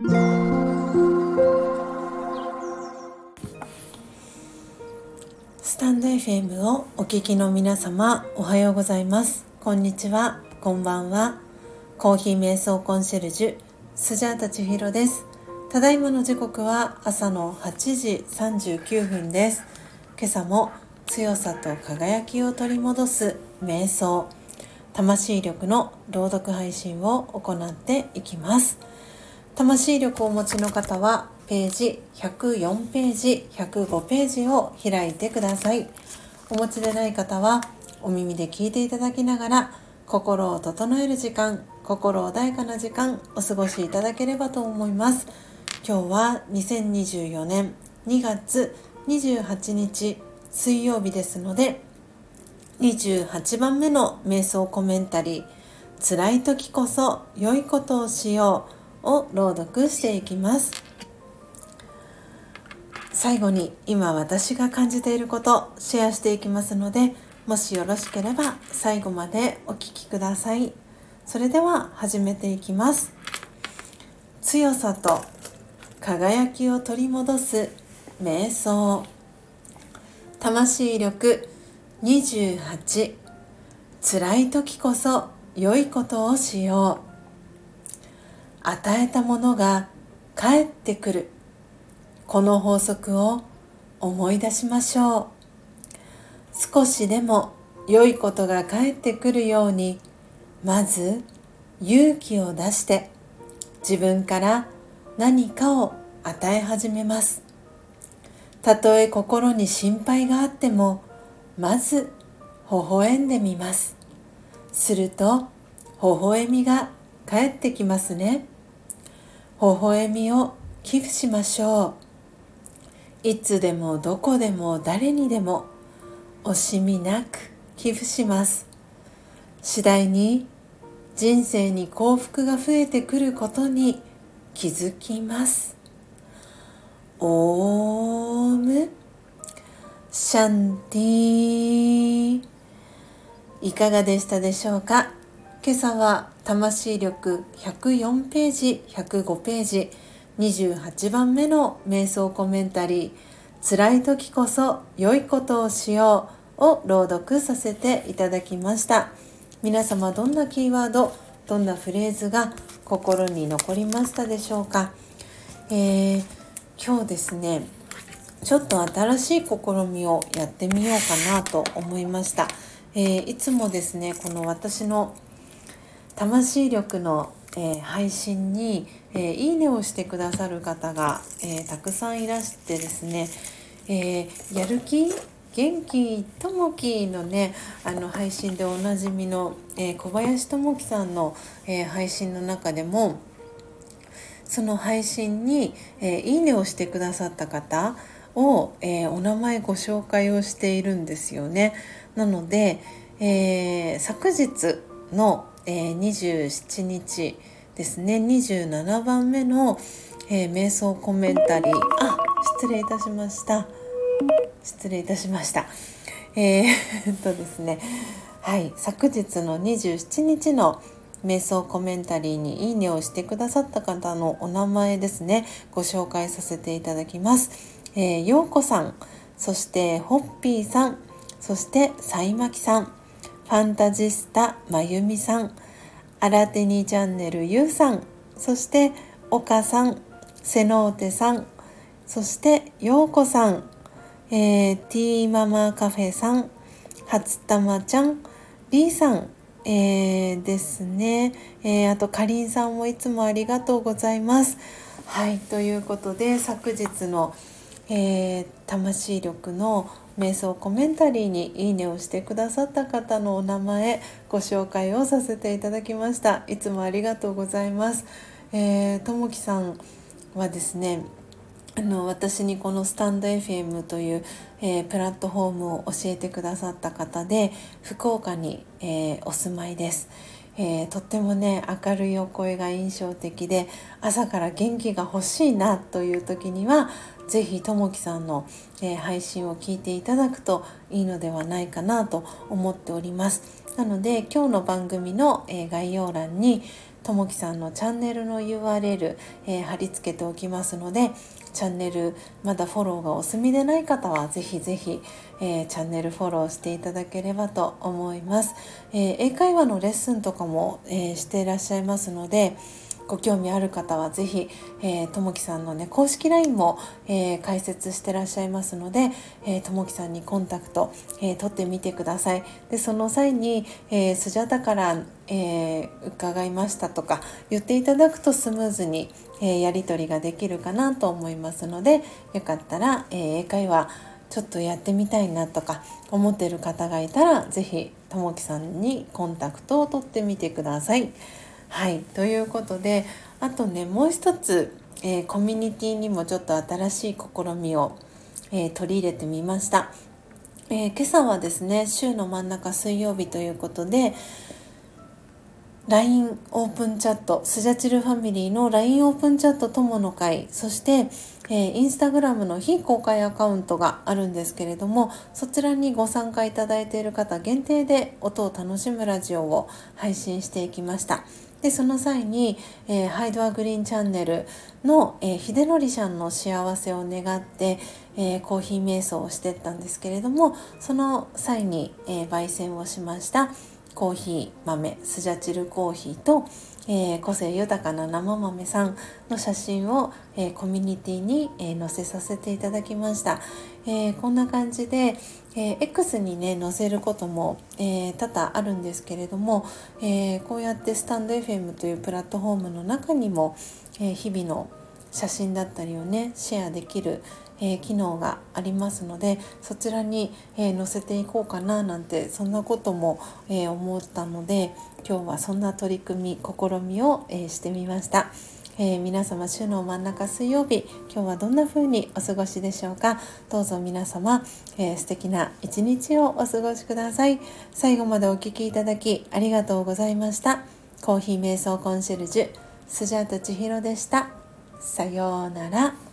スタンド FM をお聞きの皆様おはようございます。こんにちは。こんばんは。コーヒー瞑想コンシェルジュスジャータチヒロです。ただいまの時刻は朝の8時39分です。今朝も強さと輝きを取り戻す瞑想魂力の朗読配信を行っていきます。魂力をお持ちの方はページ104ページ105ページを開いてください。お持ちでない方はお耳で聞いていただきながら心を整える時間心穏やかな時間お過ごしいただければと思います。今日は2024年2月28日水曜日ですので28番目の瞑想コメンタリー「辛い時こそ良いことをしよう」を朗読していきます。最後に今私が感じていることシェアしていきますのでもしよろしければ最後までお聴きください。それでは始めていきます。強さと輝きを取り戻す瞑想。魂力28辛い時こそ良いことをしよう。与えたものが返ってくる。この法則を思い出しましょう。少しでも良いことが返ってくるようにまず勇気を出して自分から何かを与え始めます。たとえ心に心配があってもまず微笑んでみます。すると微笑みが返ってきますね。微笑みを寄付しましょう。いつでもどこでも誰にでも惜しみなく寄付します。次第に人生に幸福が増えてくることに気づきます。オームシャンティいかがでしたでしょうか？今朝は魂力104ページ105ページ28番目の瞑想コメンタリー「辛い時こそ良いことをしよう」を朗読させていただきました。皆様どんなキーワードどんなフレーズが心に残りましたでしょうか、えー、今日ですねちょっと新しい試みをやってみようかなと思いました、えー、いつもですねこの私の魂力の、えー、配信に、えー、いいねをしてくださる方が、えたくさんいらしてですね、えやる気？元気？ともきのねあの配信でおなじみの、え小林智樹さんの、え配信の中でもその配信に、えいいねをしてくださった方を、え、お名前ご紹介をしているんですよね。なので、え、昨日の、えー、27日ですね。27番目の、えー、瞑想コメンタリー。あ失礼いたしました。失礼いたしました。えー、っとですね。はい。昨日の27日の瞑想コメンタリーにいいねをしてくださった方のお名前ですね。ご紹介させていただきます。えー、ようこさん。そしてホッピーさん。そしてさいまきさん。ファンタジスタまゆみさんアラテニチャンネルゆうさんそして岡さんセノーテさんそしてようこさん、えー、ティーママカフェさん初玉ちゃんリーさんえー、ですね、えー、あとかりんさんもいつもありがとうございます。はいということで昨日の「えー、魂力の瞑想コメンタリーにいいねをしてくださった方のお名前ご紹介をさせていただきましたいつもありがとうございますえともきさんはですねあの私にこのスタンド FM という、えー、プラットフォームを教えてくださった方で福岡に、えー、お住まいです。えー、とってもね明るいお声が印象的で朝から元気が欲しいなという時には是非ともきさんの、えー、配信を聞いていただくといいのではないかなと思っております。なので今日の番組の、えー、概要欄にともきさんのチャンネルの URL、えー、貼り付けておきますのでチャンネルまだフォローがお済みでない方はぜひぜひ、えー、チャンネルフォローしていただければと思います、えー、英会話のレッスンとかも、えしていらっしゃいますのでご興味ある方はぜひ、えー、ともきさんのね公式 LINE も、えー、開設してらっしゃいますので、ともきさんにコンタクト、えー、取ってみてくださいでその際に、えー、スジャタから、えー、伺いましたとか言っていただくとスムーズに、えー、やり取りができるかなと思いますのでよかったら、えー、英会話ちょっとやってみたいなとか思ってる方がいたら是非ともきさんにコンタクトを取ってみてください。はい。ということであとねもう一つ、えー、コミュニティにもちょっと新しい試みを、えー、取り入れてみました、えー、今朝はですね週の真ん中水曜日ということで LINE オープンチャットスジャチルファミリーの LINE オープンチャット友の会そして、えー、インスタグラムの非公開アカウントがあるんですけれどもそちらにご参加いただいている方限定で音を楽しむラジオを配信していきました。でその際に、えー、ハイドアグリーンチャンネルの、えー、秀則ちゃんの幸せを願って、えー、コーヒー瞑想をしてったんですけれどもその際に、え、焙煎をしましたコーヒー豆スジャチルコーヒーと、えー、個性豊かな生豆さんの写真を、えー、コミュニティに、えー、載せさせていただきました、えこんな感じで、え X にね載せることも、え多々あるんですけれども、えこうやってスタンド FM というプラットフォームの中にも、え日々の写真だったりをねシェアできる、えー、機能がありますのでそちらに、えー、載せていこうかななんてそんなことも、えー、思ったので今日はそんな取り組み試みを、えしてみました。えー、皆様週の真ん中水曜日今日はどんな風にお過ごしでしょうか？どうぞ皆様、えー、素敵な一日をお過ごしください。最後までお聴きいただきありがとうございました。コーヒー瞑想コンシェルジュスジャータ千尋でした。さようなら。